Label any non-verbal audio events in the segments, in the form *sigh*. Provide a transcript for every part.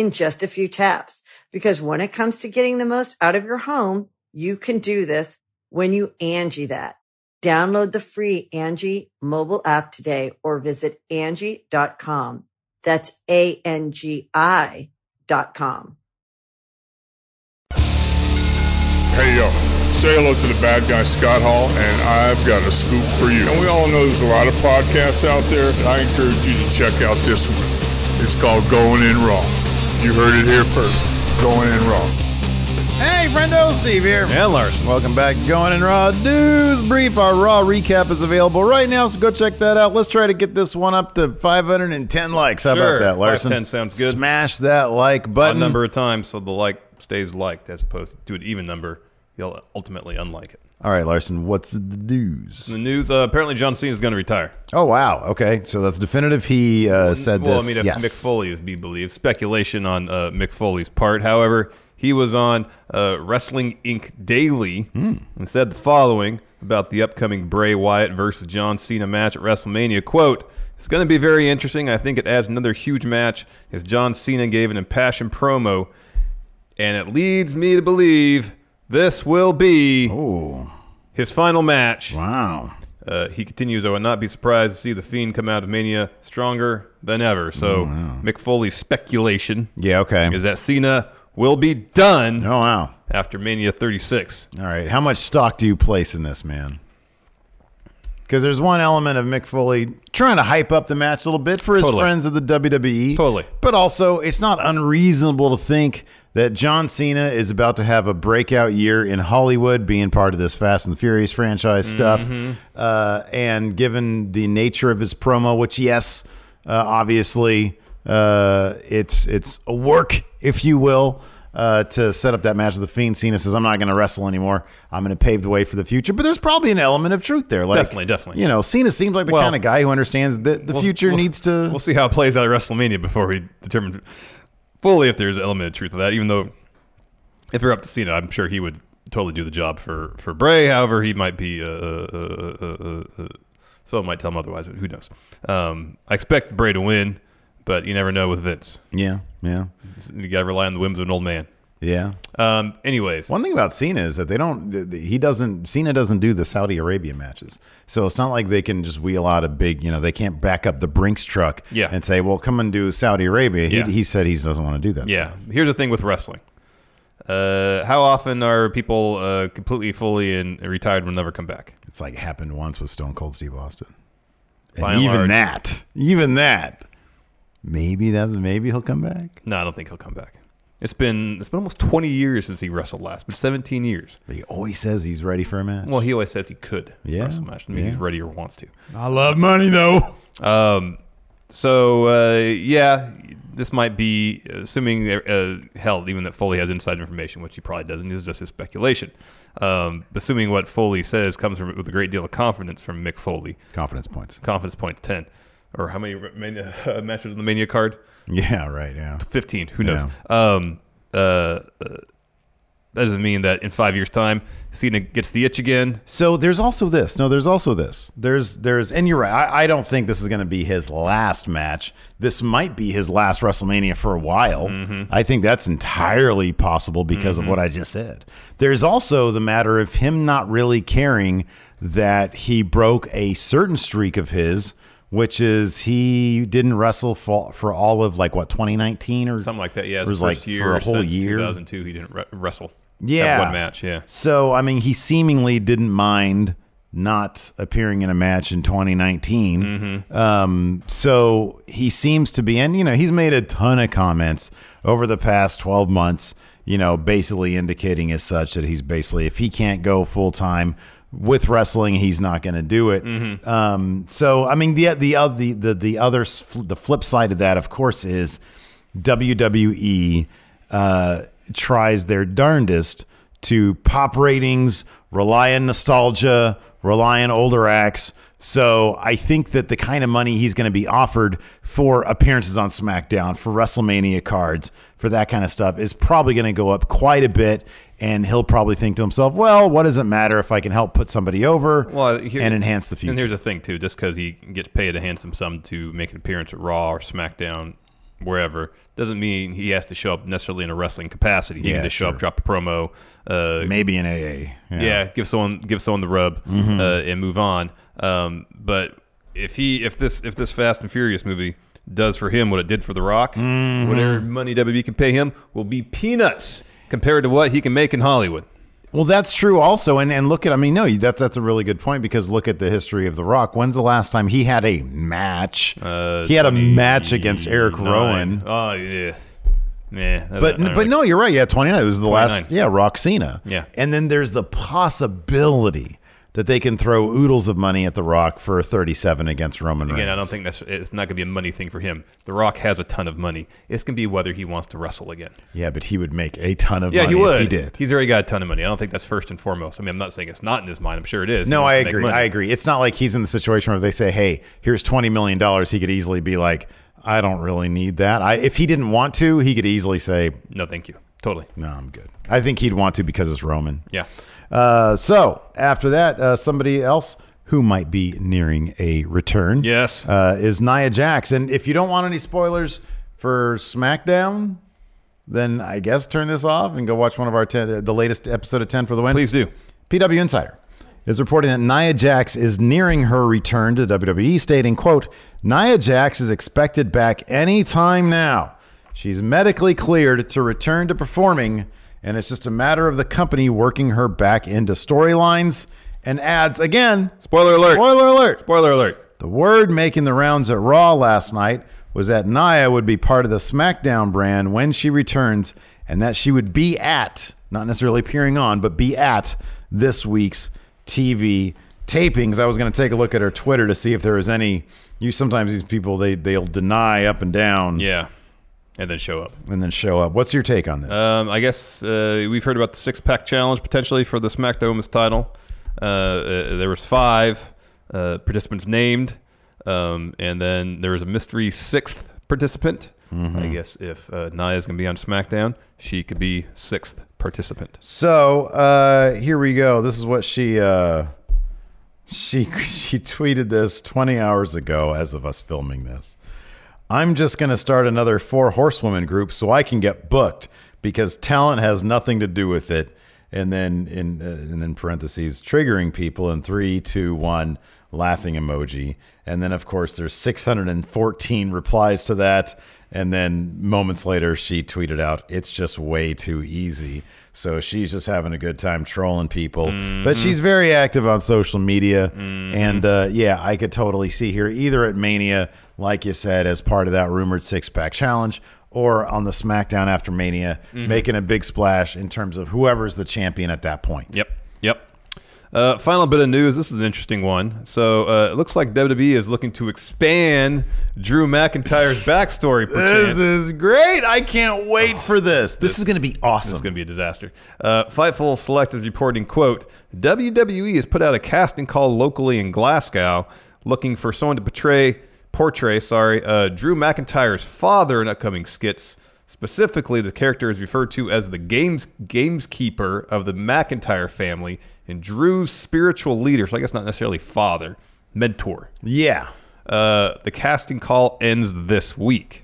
in just a few taps. Because when it comes to getting the most out of your home, you can do this when you Angi that. Download the free Angi mobile app today or visit Angi.com. That's A-N-G-I dot com. Hey yo, say hello to the bad guy Scott Hall, and I've got a scoop for you. And we all know there's a lot of podcasts out there, I encourage you to check out this one. It's called Going In Raw. You heard it here first. Going In Raw. Hey, friendo, Steve here. And Larson. Welcome back to Going in Raw News Brief. Our Raw recap is available right now, so go check that out. Let's try to get this one up to 510 likes. How Sure. about that, Larson? 510 sounds good. Smash that like Odd button. number of times so the like stays liked as opposed to an even number. You'll ultimately unlike it. All right, Larson, what's the news? The news, uh, apparently John Cena is going to retire. Oh, wow. Okay, so that's definitive. He uh, said well, this. I mean, if yes. Mick Foley is be believed, speculation on uh, Mick Foley's part. However, he was on uh, Wrestling Inc. Daily Hmm. and said the following about the upcoming Bray Wyatt versus John Cena match at WrestleMania. Quote, it's going to be very interesting. I think it adds another huge match as John Cena gave an impassioned promo, and it leads me to believe this will be Oh, his final match. wow. Uh, he continues, I would not be surprised to see The Fiend come out of Mania stronger than ever. So, Mick Foley's speculation Yeah, okay. is that Cena will be done Oh, wow. after Mania 36. All right. How much stock do you place in this, man? Because there's one element of Mick Foley trying to hype up the match a little bit for his Totally. friends of the WWE. Totally. But also, it's not unreasonable to think that John Cena is about to have a breakout year in Hollywood, being part of this Fast and the Furious franchise stuff. Mm-hmm. Uh, and given the nature of his promo, which, yes, uh, obviously, uh, it's it's a work, if you will uh, to set up that match with the Fiend. Cena says, "I'm not going to wrestle anymore. I'm going to pave the way for the future." But there's probably an element of truth there. Like, Definitely, definitely. You know, Cena seems like the Well, kind of guy who understands that the We'll- future we'll- needs to. We'll see how it plays out at WrestleMania before we determine fully if there's an element of truth to that. Even though, if you're up to Cena, I'm sure he would totally do the job for for Bray. However, he might be. Uh, uh, uh, uh, uh, someone might tell him otherwise. But who knows? Um, I expect Bray to win, but you never know with Vince. yeah, yeah, You got to rely on the whims of an old man. Yeah. Um, anyways, One thing about Cena is that they don't. He doesn't. Cena doesn't do the Saudi Arabia matches, so it's not like they can just wheel out a big. You know, they can't back up the Brinks truck. Yeah. and say, "Well, come and do Saudi Arabia." He, Yeah. he said he doesn't want to do that. Yeah. stuff. Here's the thing with wrestling. Uh, how often are people uh, completely, fully, and retired will never come back? it's like happened once with Stone Cold Steve Austin, and even large. that, even that, maybe that's maybe he'll come back. No, I don't think he'll come back. It's been it's been almost 20 years since he wrestled last. But 17 years. But he always says he's ready for a match. Well, he always says he could Yeah, wrestle a match. I mean, yeah. he's ready or wants to. I love money though. Um, so uh, yeah, this might be assuming uh, hell, even that Foley has inside information, which he probably doesn't. This is just his speculation. Um, assuming what Foley says comes from with a great deal of confidence from Mick Foley. Confidence points. Confidence point ten, or how many mania, *laughs* uh, matches on the Mania card? Yeah, right. Yeah. 15 who knows um uh, uh that doesn't mean that in five years time cena gets the itch again So there's also this. No, there's also this. There's there's and you're right. I, I don't think this is going to be his last match. This might be his last WrestleMania for a while. Mm-hmm. I think that's entirely possible because of what I just said. There's also the matter of him not really caring that he broke a certain streak of his, which is he didn't wrestle for, for all of like what 2019 or something like that yeah It was like year for a whole year. 2002 he didn't re- wrestle Yeah. One match. Yeah. So, I mean, he seemingly didn't mind not appearing in a match in 2019. Mm-hmm. Um, so he seems to be, and you know, he's made a ton of comments over the past 12 months, you know, basically indicating as such that he's basically, if he can't go full time with wrestling, he's not going to do it. Mm-hmm. Um, so, I mean, the, the, the, the, the other, the flip side of that, of course, is WWE uh, tries their darndest to pop ratings, rely on nostalgia, rely on older acts. So I think that the kind of money he's going to be offered for appearances on SmackDown, for WrestleMania cards, for that kind of stuff is probably going to go up quite a bit. And he'll probably think to himself, well, what does it matter if I can help put somebody over Well, here- and enhance the future? And here's the thing too: just because he gets paid a handsome sum to make an appearance at Raw or SmackDown, wherever, doesn't mean he has to show up necessarily in a wrestling capacity. He Yeah, can just show sure. up, drop a promo, uh, Maybe an AA. yeah. give someone give someone the rub Mm-hmm. uh, and move on. Um, but if he if this if this Fast and Furious movie does for him what it did for The Rock, Mm-hmm. whatever money WWE can pay him will be peanuts compared to what he can make in Hollywood. Well, that's true also. And and look at I mean, no, that's that's a really good point because look at the history of The Rock. When's the last time he had a match? Uh, he had a match against Erick Rowan. Oh yeah, yeah. But but no, you're right. Yeah, 29. It was the last. Yeah, Rock Cena. Yeah. And then there's the possibility that they can throw oodles of money at The Rock for a 37 against Roman Reigns. Again, I don't think that's it's not going to be a money thing for him. The Rock has a ton of money. It's going to be whether he wants to wrestle again. Yeah, but he would make a ton of Yeah, money he would. if he did. He's already got a ton of money. I don't think that's first and foremost. I mean, I'm not saying it's not in his mind. I'm sure it is. No, I agree. I agree. It's not like he's in the situation where they say, "Hey, here's twenty million dollars." He could easily be like, "I don't really need that." I, if he didn't want to, he could easily say, No, thank you. Totally. "No, I'm good." I think he'd want to because it's Roman. Yeah. Uh, so after that, uh, somebody else who might be nearing a return, Yes. uh, is Nia Jax. And if you don't want any spoilers for SmackDown, then I guess turn this off and go watch one of our 10, the latest episode of Ten for the Win. Please do. PW Insider is reporting that Nia Jax is nearing her return to WWE, stating, quote, Nia Jax is expected back any time now. She's medically cleared to return to performing, and it's just a matter of the company working her back into storylines and adds again. Spoiler alert. Spoiler alert. Spoiler alert. The word making the rounds at Raw last night was that Nia would be part of the SmackDown brand when she returns, and that she would be at, not necessarily appearing on, but be at this week's TV tapings. I was going to take a look at her Twitter to see if there was any. You sometimes these people they they'll deny up and down, Yeah. And then show up. and then show up. What's your take on this? Um, I guess uh, we've heard about the six pack challenge potentially for the SmackDown title. Uh, uh, there was five uh, participants named, um, and then there was a mystery sixth participant. I guess if uh, Nia is going to be on SmackDown, she could be sixth participant. So uh, here we go. This is what she uh, she *laughs* she tweeted this 20 hours ago as of us filming this. I'm just going to start another four horsewoman group so I can get booked because talent has nothing to do with it. And then in uh, and then parentheses triggering people in three, two, one, laughing emoji. And then of course there's 614 replies to that. And then moments later she tweeted out, "It's just way too easy." So she's just having a good time trolling people, but she's very active on social media, and uh, yeah, I could totally see her either at Mania, like you said, as part of that rumored six pack challenge, or on the SmackDown after Mania, making a big splash in terms of whoever's the champion at that point. Yep. Yep. Uh, final bit of news. This is an interesting one. So uh, it looks like WWE is looking to expand Drew McIntyre's backstory. This is great! I can't wait for this. This is going to be awesome. This is going to be a disaster. Uh, Fightful Select is reporting, quote, WWE has put out a casting call locally in Glasgow looking for someone to portray, portray, sorry, uh, Drew McIntyre's father in upcoming skits. Specifically, the character is referred to as the games gameskeeper of the McIntyre family and Drew's spiritual leader, so I guess not necessarily father, mentor. yeah. Uh, the casting call ends this week.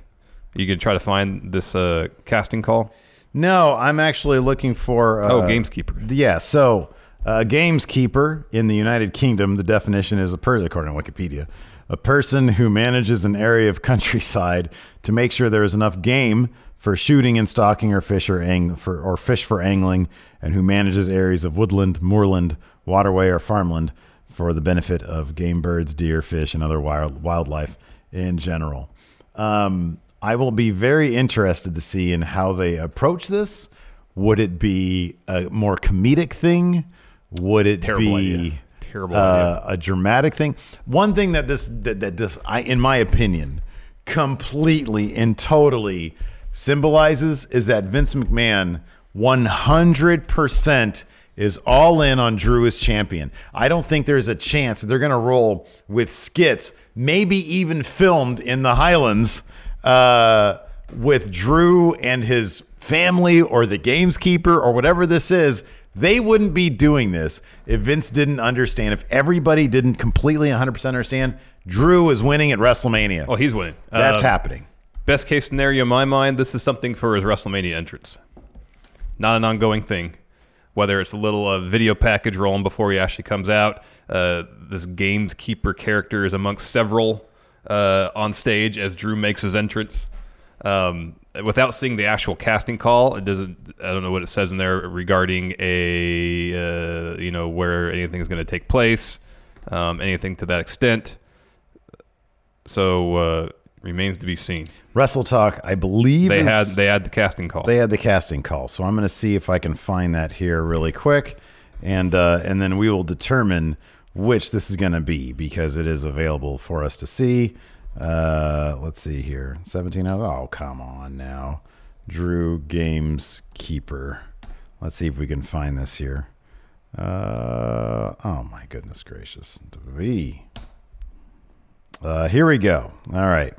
You can try to find this uh, casting call. No, I'm actually looking for. Uh, Oh, Gameskeeper. Yeah, so uh, gameskeeper in the United Kingdom, the definition is a person, according to Wikipedia, a person who manages an area of *laughs* countryside to make sure there is enough game for shooting and stalking or fish or ang- for or fish for angling, and who manages areas of woodland, moorland, waterway, or farmland for the benefit of game birds, deer, fish, and other wild wildlife in general. Um, I will be very interested to see in how they approach this. Would it be a more comedic thing? Would it Terrible be idea. Terrible uh, a dramatic thing? One thing that this that, that this I in my opinion completely and totally symbolizes is that Vince McMahon 100% is all in on Drew as champion. I don't think there's a chance they're going to roll with skits, maybe even filmed in the Highlands uh, with Drew and his family or the gameskeeper or whatever this is. They wouldn't be doing this if Vince didn't understand, if everybody didn't completely 100% understand Drew is winning at WrestleMania. Oh, he's winning. That's Uh, happening. Best case scenario in my mind, this is something for his WrestleMania entrance. Not an ongoing thing. Whether it's a little uh, video package rolling before he actually comes out, uh, this gamekeeper character is amongst several uh, on stage as Drew makes his entrance. Um, without seeing the actual casting call, it doesn't. I don't know what it says in there regarding a uh, you know where anything is going to take place, um, anything to that extent. So uh, remains to be seen. Wrestle Talk, I believe They is- had they had the casting call. they had the casting call. So I'm going to see if I can find that here really quick, and uh, and then we will determine which this is going to be because it is available for us to see. Uh, let's see here, 17 out. Oh, come on now, Drew Games Keeper. Let's see if we can find this here. Uh, oh my goodness gracious, V. Uh, here we go. All right.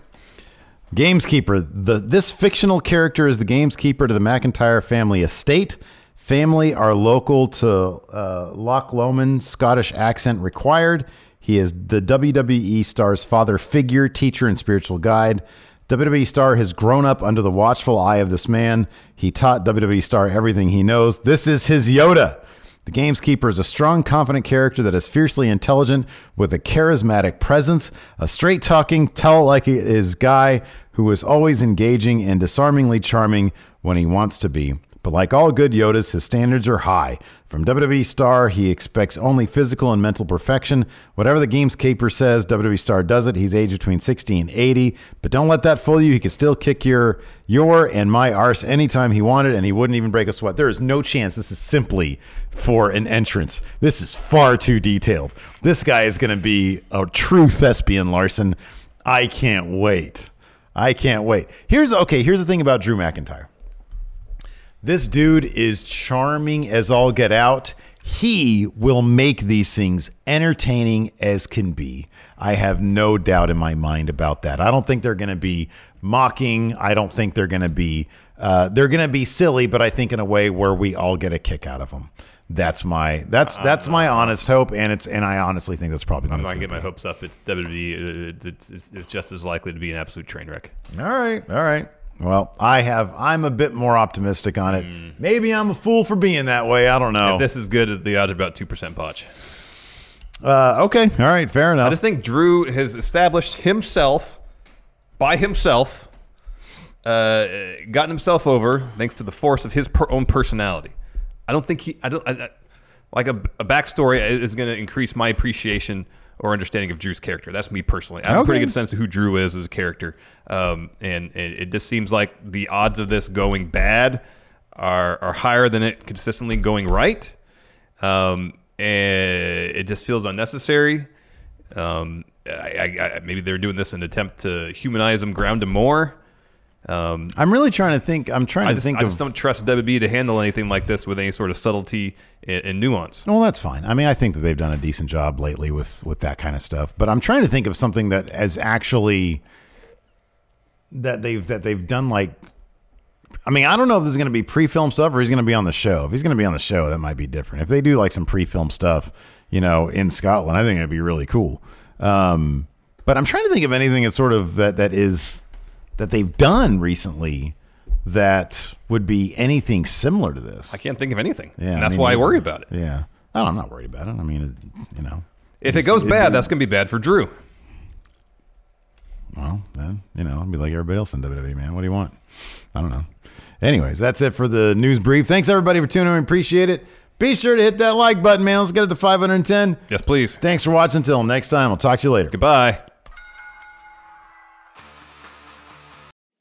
Gameskeeper. The this fictional character is the gameskeeper to the McIntyre family estate. Family are local to uh, Loch Lomond, Scottish accent required. He is the WWE star's father figure, teacher, and spiritual guide. WWE star has grown up under the watchful eye of this man. He taught WWE star everything he knows. This is his Yoda. The Gameskeeper is a strong, confident character that is fiercely intelligent with a charismatic presence, a straight talking, tell like it is guy who is always engaging and disarmingly charming when he wants to be. But like all good Yodas, his standards are high. From WWE Star, he expects only physical and mental perfection. Whatever the game's Gameskeeper says, WWE Star does it. He's aged between 60 and 80. But don't let that fool you. He can still kick your your and my arse anytime he wanted, and he wouldn't even break a sweat. There is no chance this is simply for an entrance. This is far too detailed. This guy is going to be a true thespian, Larson. I can't wait. I can't wait. Here's okay. Here's the thing about Drew McIntyre. This dude is charming as all get out. He will make these things entertaining as can be. I have no doubt in my mind about that. I don't think they're going to be mocking. I don't think they're going to be. Uh, they're going to be silly, but I think in a way where we all get a kick out of them. That's my that's that's my honest hope, and it's and I honestly think that's probably. I'm what not it's getting my gonna hopes up. It's WWE. uh, It's, it's, it's just as likely to be an absolute train wreck. All right, all right. Well, I have. I'm a bit more optimistic on it. Maybe I'm a fool for being that way. I don't know. If this is good, at the odds about two percent botch. Uh, okay. All right. Fair enough. I just think Drew has established himself by himself, uh, gotten himself over thanks to the force of his per- own personality. I don't think he. I don't. I, I, like a, a backstory is going to increase my appreciation or understanding of Drew's character. That's me personally. I have a pretty good sense of who Drew is as a character, um, and, and it just seems like the odds of this going bad are are higher than it consistently going right. Um, and it just feels unnecessary. Um, I, I, I, maybe they're doing this in an attempt to humanize him, ground him more. Um, I'm really trying to think. I'm trying I to just, think I of. just don't trust WWE to handle anything like this with any sort of subtlety and, and nuance. well, that's fine. I mean, I think that they've done a decent job lately with with that kind of stuff. But I'm trying to think of something that has actually that they've that they've done like. I mean, I don't know if this is going to be pre-film stuff or he's going to be on the show. If he's going to be on the show, that might be different. If they do like some pre-film stuff, you know, in Scotland, I think it'd be really cool. Um, but I'm trying to think of anything that's sort of that that is that they've done recently that would be anything similar to this. I can't think of anything. Yeah, and that's me why I worry about it. Yeah, oh, I'm not worried about it. I mean, it, you know, If it goes bad, that's going to be bad for Drew. Well, then, you know, I'll be like everybody else in WWE, man. What do you want? I don't know. Anyways, that's it for the news brief. Thanks, everybody, for tuning in. Appreciate it. Be sure to hit that like button, man. Let's get it to 510. Yes, please. Thanks for watching. Until next time, I'll talk to you later. Goodbye.